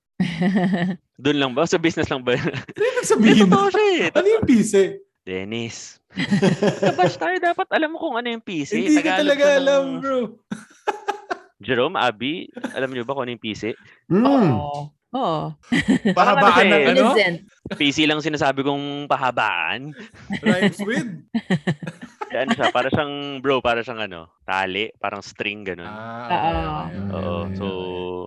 Doon lang ba? Sa business lang ba? Ano sabihin? totoo siya eh. ano yung PC? Dennis. *laughs* Kabash tayo, dapat alam mo kung ano yung PC. Hindi ko Tagalog talaga ka ng- alam, bro. *laughs* Jerome, Abby, alam niyo ba kung ano yung PC? Mm. Oo. Oo. Pahabaan ng Ano? Innocent. PC lang sinasabi kong pahabaan. Rhymes with? *laughs* Ano siya, para siyang, bro, para siyang ano, tali, parang string, ganun. Ah, Oo. Oo, so.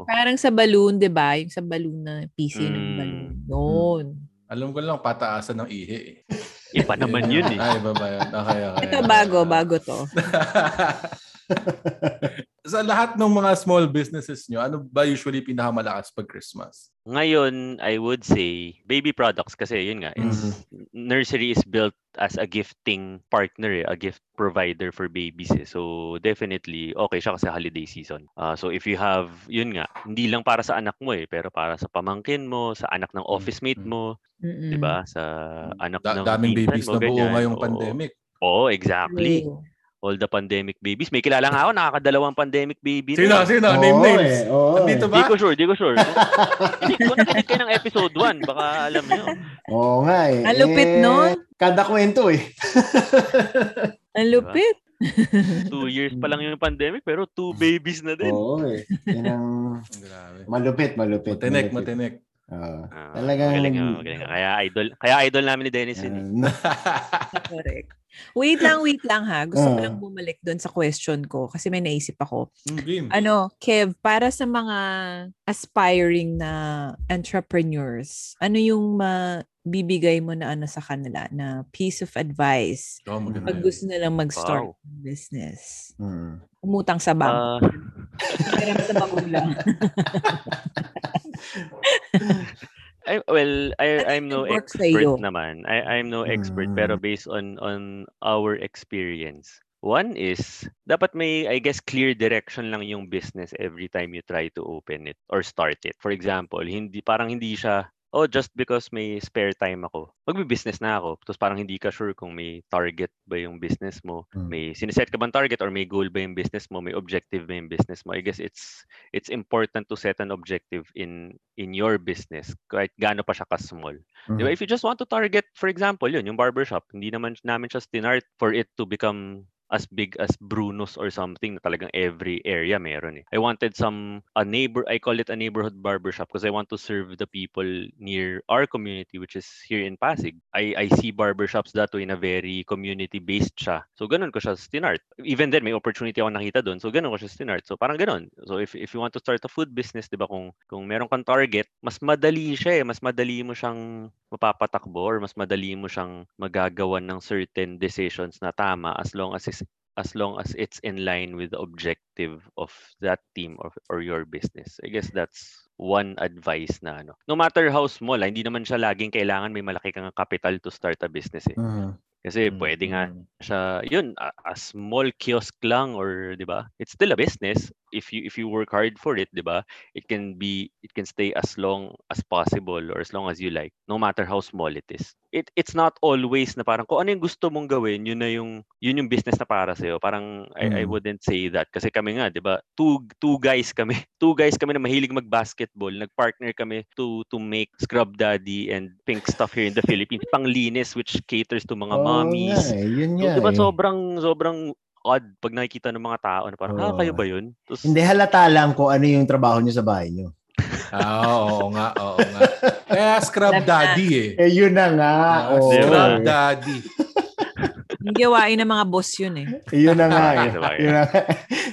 Parang sa balloon, di ba? Yung sa balloon na PC ng Mm. balloon. Noon. Alam ko lang pataasan ng ihi eh. Iba naman yun eh. Ay, iba ba yun? Okay, okay. Ito bago, bago to. *laughs* sa lahat ng mga small businesses nyo, ano ba usually pinakamalakas pag Christmas? Ngayon, I would say, baby products kasi yun nga, it's, nursery is built as a gifting partner, eh, a gift provider for babies. Eh. So, definitely, okay siya kasi holiday season. Ah, so, if you have, yun nga, hindi lang para sa anak mo eh, pero para sa pamangkin mo, sa anak ng office mate mo, Mm-mm. di ba? Sa anak Da- ng daming babies mo, na buo ngayong pandemic. Oo, exactly. True. All the pandemic babies. May kilala nga ako, nakakadalawang pandemic baby. Sino? na. Sino? Oo Name names. eh, oo Nandito eh. Di ba? ko sure, di ko sure. *laughs* Hindi ko nakinig kayo ng episode 1. Baka alam nyo. Oo nga eh. Ang lupit Eh, nun. Kada kwento eh. *laughs* Ang lupit. Two years pa lang yung pandemic, pero two babies na din. Oo eh. Yan ang Grabe. malupit, malupit. Matinik, malupit. matinik. Oo. Ah, Talagang- Magaling, ah, magaling. Kaya idol, kaya idol namin ni Dennis yun. eh. Ah, *laughs* Correct. Wait lang, wait lang ha. Gusto ko Ah. lang bumalik doon sa question ko kasi may naisip ako. Game. Ano, Kev, para sa mga aspiring na entrepreneurs, ano yung mabibigay mo na ano sa kanila na piece of advice Oh, maganda. pag gusto nilang mag-start Wow. ng business? mm. Umutang sa bank. Ah, Hiram sa magulang. *laughs* I, well, I, I'm no expert naman. I, I'm no expert, pero Mm. based on on our experience, one is, dapat may, I guess, clear direction lang yung business every time you try to open it or start it. For example, hindi parang hindi siya, oh, just because may spare time ako, magbi-business na ako. Tapos parang hindi ka sure kung may target ba yung business mo, Mm. may siniset ka bang target or may goal ba yung business mo, may objective ba yung business mo. I guess it's it's important to set an objective in in your business kahit gaano pa siya ka-small. Di ba? Mm. If you just want to target, for example, yun, yung barbershop, hindi naman namin siya stinart for it to become as big as Bruno's or something na talagang every area meron eh. I wanted some, a neighbor, I call it a neighborhood barbershop because I want to serve the people near our community which is here in Pasig. I, I see barbershops that way na very community-based siya. So ganun ko siya stinart. Even then, may opportunity ako nakita doon. So ganun ko siya stinart. So parang ganun. So if, if you want to start a food business, di ba, kung, kung meron kang target, mas madali siya eh. Mas madali mo siyang mapapatakbo or mas madali mo siyang magagawan ng certain decisions na tama as long as as long as it's in line with the objective of that team or, or your business. I guess that's one advice na ano. No matter how small, ah, hindi naman siya laging kailangan may malaki kang capital to start a business eh. Mhm. Kasi Mm, pwede nga siya, yun, a, a small kiosk lang or 'di ba? It's still a business if you if you work hard for it, 'di ba? It can be it can stay as long as possible or as long as you like, no matter how small it is. It it's not always na parang kung ano yung gusto mong gawin, yun na yung yun yung business na para sa Parang I, I Mm. wouldn't say that kasi kami nga, 'di ba? Two two guys kami. *laughs* Two guys kami na mahilig mag-basketball. Nag-partner kami to to make Scrub Daddy and Pink Stuff here in the Philippines. Panglinis which caters to mga Oo mommies. eh, yun So, nga di ba eh. sobrang, sobrang odd pag nakikita ng mga tao na parang, ah, kayo Oo. ba yun? Tapos, Hindi halata lang kung ano yung trabaho nyo sa bahay nyo. Ah, oo nga, oo nga. Kaya scrub daddy eh. Eh, yun na nga. Ah, oo. scrub daddy. Yung gawain ng mga boss yun eh. Yun na nga eh. Yun na nga.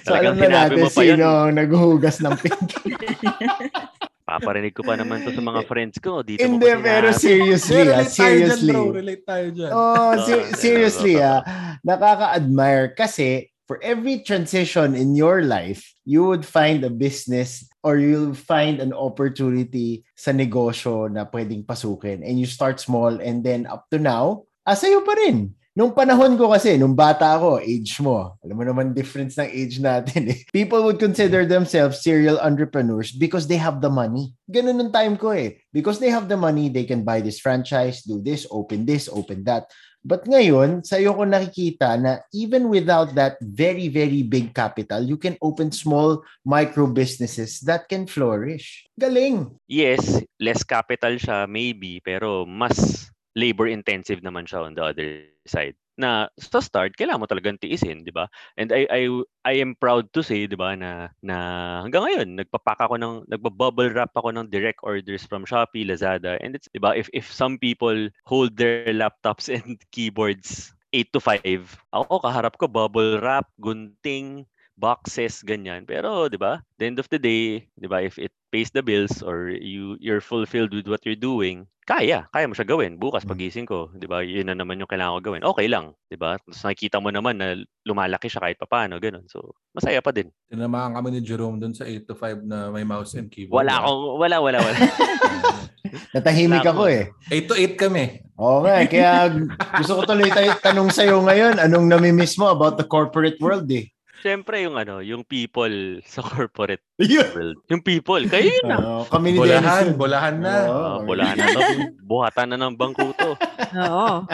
so, Talagang alam na natin sino ang naghuhugas ng pink. *laughs* paparinig ko pa naman to sa mga friends ko. Dito mo Hindi, pero sinabi. seriously, ah, relate tayo dyan, seriously. bro. Relate tayo dyan. Oh, *laughs* se- Oo, seriously ah, nakaka-admire kasi for every transition in your life, you would find a business or you'll find an opportunity sa negosyo na pwedeng pasukin and you start small and then up to now, asayo pa rin. Nung panahon ko kasi, nung bata ako, age mo, alam mo naman difference ng age natin eh. *laughs* People would consider themselves serial entrepreneurs because they have the money. Ganun nung time ko eh. Because they have the money, they can buy this franchise, do this, open this, open that. But ngayon, sa iyo ko nakikita na even without that very, very big capital, you can open small micro businesses that can flourish. Galing! Yes, less capital siya maybe, pero mas labor intensive naman siya on the other side. Na sa start, kailangan mo talagang tiisin, di ba? And I I I am proud to say, di ba, na na hanggang ngayon nagpapak ako ng nagbabubble wrap ako ng direct orders from Shopee, Lazada, and it's di ba, if if some people hold their laptops *laughs* and keyboards 8 to 5, ako kaharap ko bubble wrap, gunting, boxes ganyan. Pero 'di ba? The end of the day, 'di ba, if it pays the bills or you you're fulfilled with what you're doing, kaya, kaya mo siya gawin. Bukas Mm. pagising ko, 'di ba? 'Yun na naman yung kailangan ko gawin. Okay lang, 'di ba? Tapos nakikita mo naman na lumalaki siya kahit papaano, ganun. So, masaya pa din. Tinamaan kami ni Jerome dun sa 8 to 5 na may mouse and keyboard. Wala akong wala wala wala. *laughs* Natahimik ako ko. eh. 8 to 8 kami. Oo nga, kaya gusto ko tuloy tayo tanong sa'yo ngayon, anong namimiss mo about the corporate world eh? Siyempre yung ano, yung people *laughs* sa corporate Yun. world. Yung people, kayo yun na. Oo, kami ni Bolahan, Dennis bolahan na. Oo. Uh, bulahan na to. Buhatan na ng bangko to. *laughs* Oo.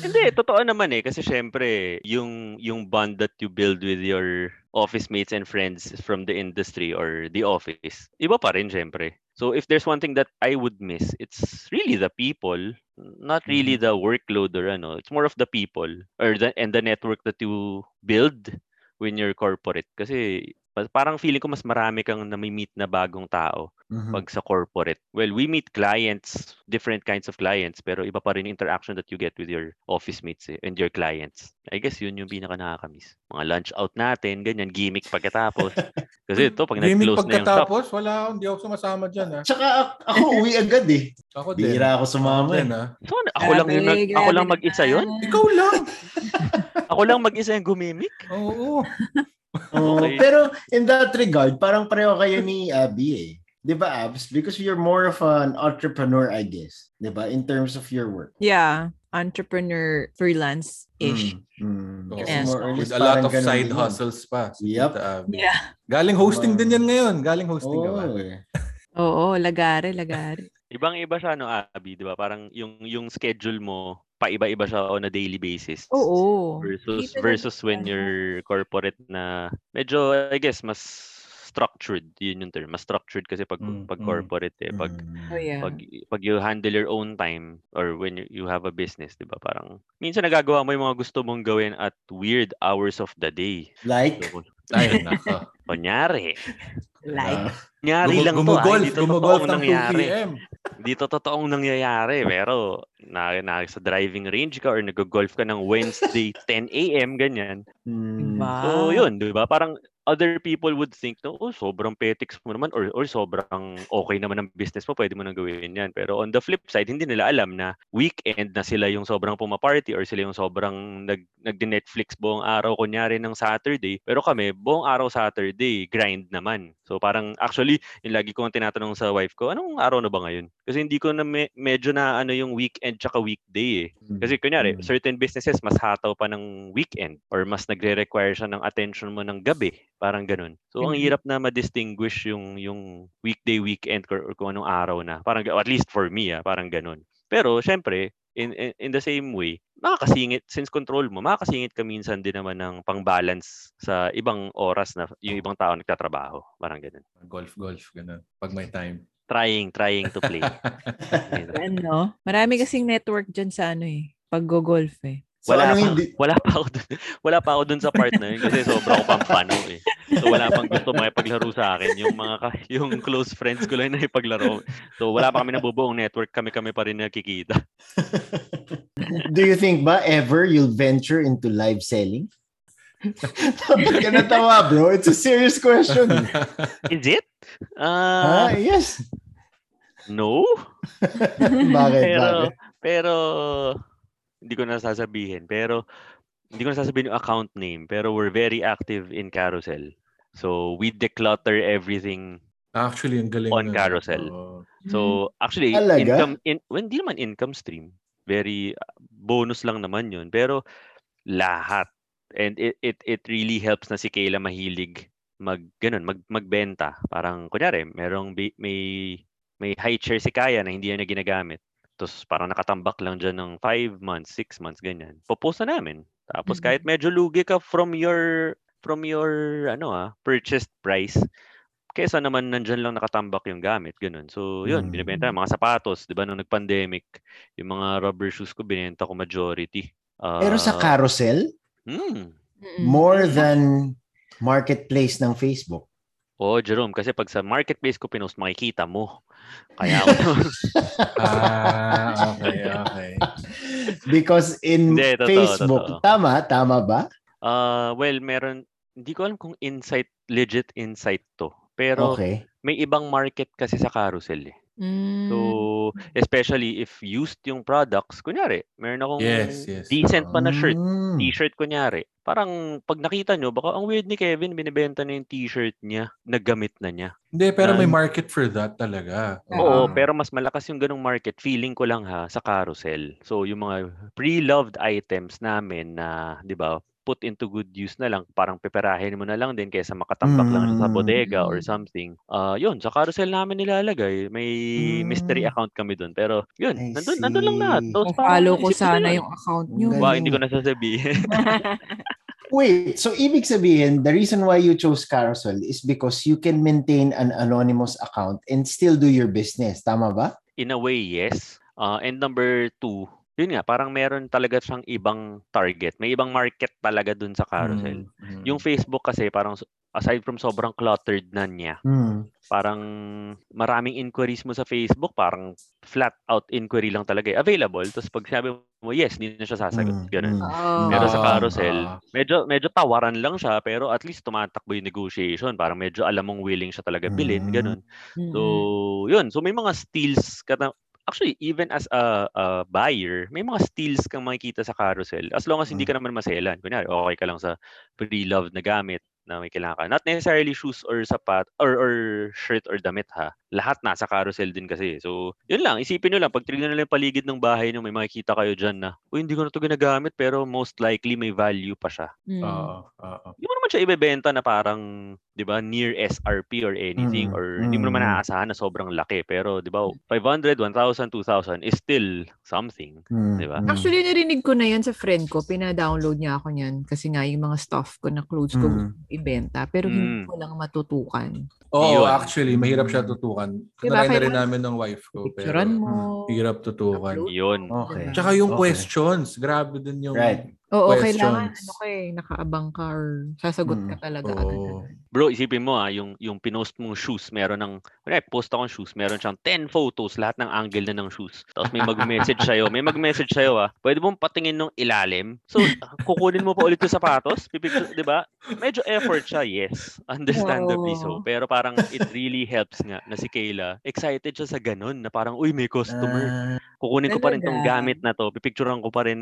Hindi, totoo naman eh. Kasi syempre, yung, yung bond that you build with your office mates and friends from the industry or the office, iba pa rin syempre. So if there's one thing that I would miss, it's really the people, not really the workload or ano. It's more of the people or the, and the network that you build when you're corporate. Kasi parang feeling ko mas marami kang nami-meet na bagong tao Mhm. pag sa corporate. Well, we meet clients, different kinds of clients, pero iba pa rin yung interaction that you get with your office mates eh, and your clients. I guess yun yung pinaka nakakamiss. Mga lunch out natin, ganyan, gimmick pagkatapos. *laughs* Kasi ito, pag nag-close na yung shop, pagkatapos, wala, hindi ako sumasama dyan. Ha? Tsaka ak- ako *laughs* uwi agad eh. Ako din. Bihira ako sumama din, eh. ha? so, ano, ako lang yung nag, ako lang mag-isa yun? Ikaw lang. *laughs* Ako lang mag-isa yung gumimik? Oo. Okay. Pero in that regard, parang pareho kayo ni Abby eh. Di ba, Abs? Because you're more of an entrepreneur, I guess. Di ba? In terms of your work. Yeah. Entrepreneur, freelance-ish. Mm, mm. Oo. Kasi Yes. With a lot of side yun. hustles pa. Yep. Yeah. Galing hosting din yan ngayon. Galing hosting ka ba? Oo eh. Oo, lagare, lagare. Ibang-iba siya, no, Abby, di ba? Parang yung, yung schedule mo, paiba-iba siya on a daily basis. Oo. versus na versus din when you're corporate na medyo I guess mas structured yun yung term mas structured kasi pag Mm, pag mm. corporate eh pag Mm. Oh, yeah. pag pag you handle your own time or when you, you have a business 'di ba parang minsan nagagawa mo yung mga gusto mong gawin at weird hours of the day Like? so, Ay, nako. kunyari Like, ah, kunyari Gumu- lang to ah, gumugolf, hindi to gumugolf totoong ng 2 nangyayari p.m. dito totoong nangyayari pero na, na sa driving range ka or nag-golf ka ng Wednesday *laughs* 10 a.m. ganyan mm? So, yun, di ba? Parang other people would think, no, oh, sobrang petics mo naman or, or sobrang okay naman ang business mo, pwede mo nang gawin yan. Pero on the flip side, hindi nila alam na weekend na sila yung sobrang pumaparty or sila yung sobrang nag, nagdi-Netflix buong araw, kunyari ng Saturday. Pero kami, buong araw Saturday, grind naman. So parang actually, yung lagi ko ang tinatanong sa wife ko, anong araw na ba ngayon? Kasi hindi ko na me- medyo na ano yung weekend tsaka weekday eh. Kasi kunyari, Mm. certain businesses mas hataw pa ng weekend or mas nagre-require siya ng attention mo ng gabi. Parang ganun. So, ang Mhm. hirap na ma-distinguish yung, yung weekday, weekend or, or kung anong araw na. Parang, at least for me, ah, parang ganun. Pero, syempre, in, in, in the same way, makakasingit, since control mo, makakasingit ka minsan din naman ng pang-balance sa ibang oras na yung ibang tao nagtatrabaho. Parang ganun. Golf, golf, ganun. Pag may time. Trying, trying to play. *laughs* Ano? Marami kasing network dyan sa ano eh. Pag-golf eh. So, wala pa, hindi? wala pa ako dun, wala pa ako dun sa part na yun kasi sobra ko pang pano eh. So wala pang gusto makipaglaro sa akin. Yung mga yung close friends ko lang na ipaglaro. So wala pa kami nabubuong network, kami-kami pa rin nakikita. *laughs* Do you think ba ever you'll venture into live selling? *laughs* Bakit ka natawa, bro? It's a serious question. *laughs* Is it? ah, Ah, yes. no. Bakit? Pero Bakit? pero hindi ko na sasabihin. Pero hindi ko na sasabihin yung account name. Pero we're very active in Carousel. So we declutter everything Actually, ang galing. On nun. carousel. So actually Talaga? income in well, hindi naman income stream. Very uh, bonus lang naman 'yun. Pero lahat and it it it really helps na si Kayla mahilig mag ganun, mag magbenta. Parang kunyari, merong bi- may may high chair si Kaya na hindi niya na ginagamit. Tapos parang nakatambak lang dyan ng 5 months, 6 months, ganyan. Popost na namin. Tapos Mhm. kahit medyo lugi ka from your from your ano ah, purchased price, kesa naman nandyan lang nakatambak yung gamit, ganun. So, yun, Mm. binibenta mga sapatos, 'di ba nung nag-pandemic, yung mga rubber shoes ko binenta ko majority. Pero sa Ah, carousel. Mm-mm. more than marketplace ng Facebook. Oo, Jerome, kasi pag sa marketplace ko pinost, makikita mo. Kaya *laughs* ako Ah, okay, *laughs* okay. Because in Hindi, totoo, Facebook, totoo. tama, tama ba? Ah, well, meron hindi ko alam kung insight legit insight to. Pero Okay. may ibang market kasi sa carousel eh. Mm. So, especially if used yung products, kunyari, meron akong Yes, yes. decent pa na shirt, Mm. t-shirt kunyari. Parang pag nakita nyo, baka ang weird ni Kevin, binibenta na yung t-shirt niya, nagamit na niya. Hindi, pero may Na- market for that talaga. Oo, Oo. pero mas malakas yung ganong market. Feeling ko lang ha, sa carousel. So, yung mga pre-loved items namin na, di ba, put into good use na lang, parang peperahin mo na lang din kaysa makatambak lang siya sa Mm. bodega or Mm. something. Ah, yun, sa carousel namin nilalagay. May mystery Mm. account kami doon. Pero, yun, I nandun, nandun lang lahat. Those follow ko sana yun. yung account nyo. Wow, hindi ko na sasabihin. *laughs* Wait, so ibig sabihin, the reason why you chose carousel is because you can maintain an anonymous account and still do your business. Tama ba? In a way, yes. Uh, and number two, yun nga, parang meron talaga siyang ibang target. May ibang market talaga dun sa carousel. Mm, mm. Yung Facebook kasi, parang aside from sobrang cluttered na niya, Hmm. parang maraming inquiries mo sa Facebook, parang flat out inquiry lang talaga eh. Available. Tapos pag sabi mo, yes, hindi na siya sasagot. Mm, Ganun. mm. Oh. Pero sa Ah, carousel, ah. medyo medyo tawaran lang siya pero at least tumatakbo yung negotiation. Parang medyo alam mong willing siya talaga bilhin, Mm. ganun. So, yun. So may mga steals ka na Actually, even as a, a buyer, may mga steals kang makikita sa carousel. As long as hindi ka naman maselan. Kunyari, okay ka lang sa pre-loved na gamit na may kailangan ka. Not necessarily shoes or sapat or, or shirt or damit ha. Lahat nasa carousel din kasi. So, yun lang. Isipin nyo lang, pag tinignan nyo lang paligid ng bahay nyo, may makikita kayo dyan na, uy, hindi ko na ito ginagamit pero most likely may value pa siya. Mm. Oo, oo. Hindi mo naman siya ibebenta na parang, 'di ba, near SRP or anything Mm, or hindi mo naman mm. naaasahan na sobrang laki, pero 'di ba, 500, 1,000, 2,000 is still something. Hmm. Di ba? Hmm. Actually, narinig ko na yan sa friend ko. Pina-download niya ako niyan. Kasi nga, yung mga stuff ko na clothes ko Mm. Ibenta. Pero hindi Mm. ko lang matutukan. Oo, Yun. actually, mahirap siya tutukan. Diba, Kanalay na rin namin ng wife ko. Picturean Pero mo. hirap tutukan. Yun. Okay. Tsaka yung Okay. questions, grabe din yung Right. Oo, questions. kailangan ano ka eh, nakaabang ka or sasagot ka Mm. talaga Oo. agad. Bro, isipin mo ah, yung yung pinost mong shoes, meron ng, kunwari, post akong shoes, meron siyang 10 photos, lahat ng angle na ng shoes. Tapos may mag-message sa'yo, may mag-message sa'yo ah, pwede mong patingin ng ilalim. So, kukunin mo pa ulit yung sapatos, pipicture, di ba? Medyo effort siya, yes. *laughs* Understandably so. Oo. Pero parang it really helps nga na si Kayla, excited siya sa ganun, na parang, uy, may customer. Ah, Kukunin ko pa rin tong gamit na to, pipicturean ko pa rin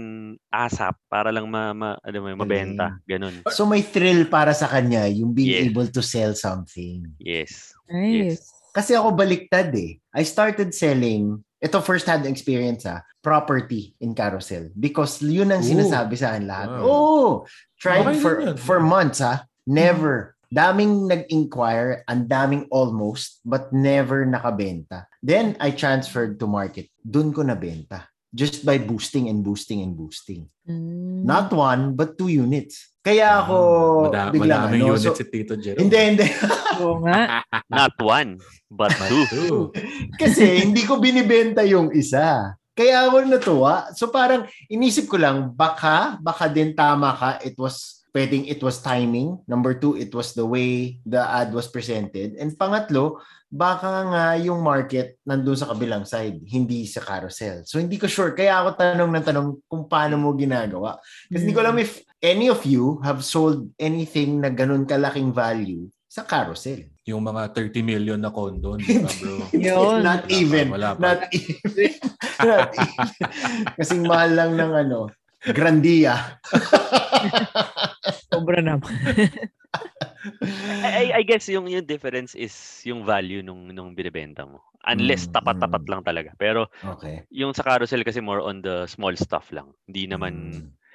ASAP para lang ma, ma ano mo, mabenta. Ganun. so may thrill para sa kanya yung being Yes. able to sell something. Yes. Nice. Kasi ako baliktad eh. I started selling, ito first hand experience ah, property in carousel. Because yun ang Ooh. sinasabi sa akin lahat. Wow. Oh, tried Okay for, yun. for months ah. Never. Daming nag-inquire, ang daming almost, but never nakabenta. Then, I transferred to market. Doon ko nabenta. Just by boosting and boosting and boosting. Mm. Not one, but two units. Kaya ako Mada- biglang madaming ano. unit So, si Tito Jerome. hindi, hindi. *laughs* Oo nga. *laughs* Not one, but two. Two. Kasi hindi ko binibenta yung isa. Kaya ako natuwa. So parang inisip ko lang, baka, baka din tama ka. It was, pwedeng it was timing. Number two, it was the way the ad was presented. And pangatlo, baka nga yung market nandun sa kabilang side, hindi sa carousel. So hindi ko sure. Kaya ako tanong ng tanong kung paano mo ginagawa. Kasi hindi ko alam if any of you have sold anything na ganun kalaking value sa carousel. Yung mga 30 million na condo, di ba bro? *laughs* Yun. Not even. wala pa. Not even. *laughs* Not even. *laughs* Kasing mahal lang ng ano, Grandia. *laughs* Sobra naman. I, I- guess yung yung difference is yung value nung nung binebenta mo. Unless Mm, tapat-tapat mm. lang talaga. Pero Okay. yung sa carousel kasi more on the small stuff lang. Hindi naman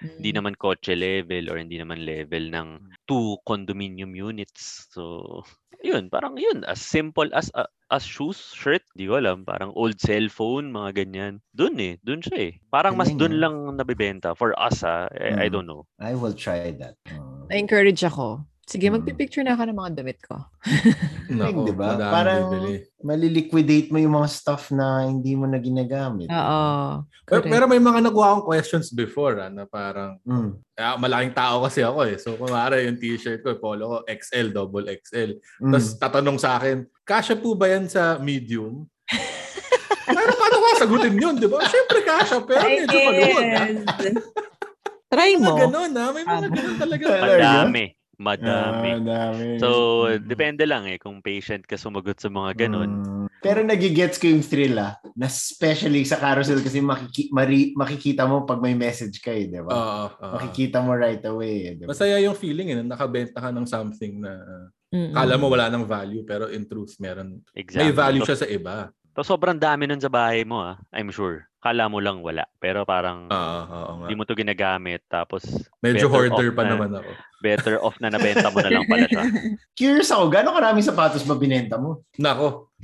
Mm. Hindi naman kotse level or hindi naman level ng two condominium units. So, yun, parang yun, as simple as uh, as shoes, shirt, di ko alam, parang old cellphone, mga ganyan. Doon eh, doon siya eh. Parang mas doon lang nabibenta for us ah. I, I Mm. don't know. I will try that. Oh. Na-encourage ako. Sige, Mm. magpipicture na ako ng mga damit ko. Nako, di ba? Parang bibili. maliliquidate mo yung mga stuff na hindi mo na ginagamit. Oo. Pero, correct. pero may mga nakuha akong questions before ah, na parang Mm. ah, malaking tao kasi ako eh. So kumara yung t-shirt ko, polo ko, XL, double XL. Mm. Tapos tatanong sa akin, kasya po ba yan sa medium? *laughs* pero paano ko sagutin yun, di ba? Siyempre kasya, pero medyo maluwag. ah. Try Mga mo. ganun ah. May mga ganun talaga. Talaga? Madami. Madami. Ah, dami. So, Mm. depende lang eh kung patient ka sumagot sa mga ganun. Mm. Pero nagigets ko yung thrill ah. Na especially sa carousel kasi makiki- mari- makikita mo pag may message ka eh, di ba? Oo, oo. makikita mo right away eh, di ba? Masaya yung feeling eh, na nakabenta ka ng something na Mm-mm. kala mo wala ng value pero in truth meron. Exactly. May value siya sa iba. So, sobrang dami nun sa bahay mo ah. I'm sure. Kala mo lang wala. Pero parang Oo, oo nga. hindi mo to ginagamit. Tapos Medyo better hoarder off pa na- naman ako. better off na nabenta mo na lang pala siya. *laughs* Curious ako, gano'ng karaming sapatos ba binenta mo? Nako, *laughs*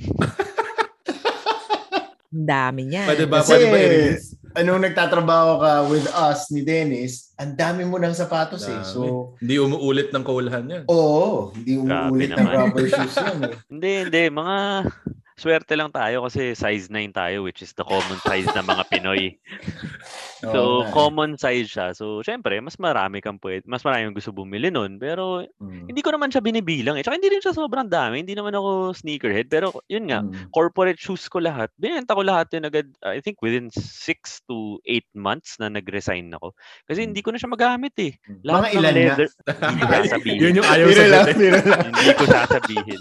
Ang dami niyan. pwede ba, Kasi- pwede ba i-release? Anong nagtatrabaho ka with us ni Dennis, ang dami mo ng sapatos eh. Dami. So, Hindi umuulit ng kaulahan yan. oo, hindi umuulit ng rubber shoes yan eh. *laughs* Hindi, hindi. Mga swerte lang tayo kasi size 9 tayo which is the common size ng mga Pinoy. *laughs* So, eh. common size siya. So, syempre, mas marami kang pwede, mas marami yung gusto bumili nun. Pero, Mm. hindi ko naman siya binibilang. Eh. Tsaka hindi rin siya sobrang dami. Hindi naman ako sneakerhead. Pero, yun nga, Mm. corporate shoes ko lahat. Binenta ko lahat yun agad, I think within 6 to 8 months na nag-resign ako. Kasi hindi ko na siya magamit eh. Mm. Lahat Mga ilan leather, *laughs* hindi ko sasabihin. Yun yung ayaw lang. hindi ko sasabihin.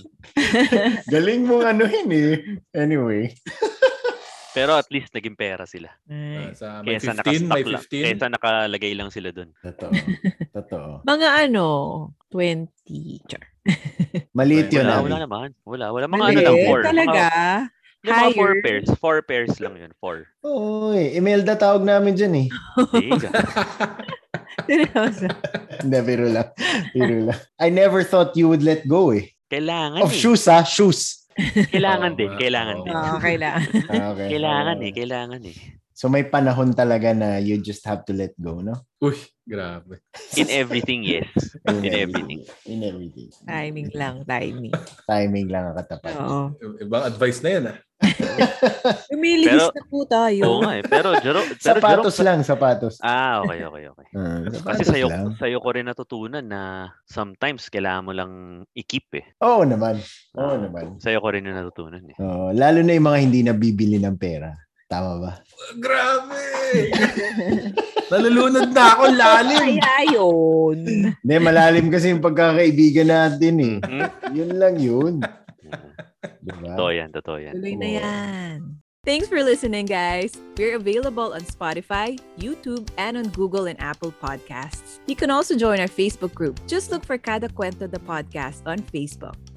*laughs* Galing mong anuhin eh. Anyway. *laughs* Pero at least naging pera sila. Ah, Ay. sa may Kesa 15, nakastock may lang. 15. Kesa nakalagay lang sila dun. Totoo. *laughs* Totoo. Mga ano, 20. Char. *laughs* Maliit yun, Wala, wala naman. Wala, wala. Mga ano Maliit lang, four. Talaga? Mga, yung mga four pairs. Four pairs lang yun. Four. Oy, Imelda tawag namin dyan eh. Hindi. Seryoso. Hindi, biro lang. Biro lang. I never thought you would let go eh. Kailangan Of eh. shoes ha, shoes. *laughs* Kailangan Oo din. nga, Kailangan oo. din. Oo, kailangan. *laughs* Ah, okay. Kailangan eh. Kailangan eh. So may panahon talaga na you just have to let go, no? Uy, grabe. In everything, yes. In everything. In everything. Timing lang, timing. Timing lang ang katapat. Oo. Ibang advice na yan ah. *laughs* Lumilihis Pero- na po tayo. Oo nga eh. Pero, *laughs* Jero, pero Sapatos Jero, lang, sapatos. Ah, okay, okay, okay. Ah, Kasi sa'yo, lang. sa'yo ko rin natutunan na sometimes kailangan mo lang i-keep eh. Oo naman. Oo Ah. naman. Sa'yo ko rin yung natutunan eh. Oo, lalo na yung mga hindi nabibili ng pera. Tama ba? Grabe! *laughs* Nalulunod na ako, lalim! Kaya yun. Hindi, malalim kasi yung pagkakaibigan natin eh. Hmm? Yun lang yun. Diba? Totoo yan, totoo yan. Tuloy na yan. Thanks for listening, guys. We're available on Spotify, YouTube, and on Google and Apple Podcasts. You can also join our Facebook group. Just look for Kada Cuento the Podcast on Facebook.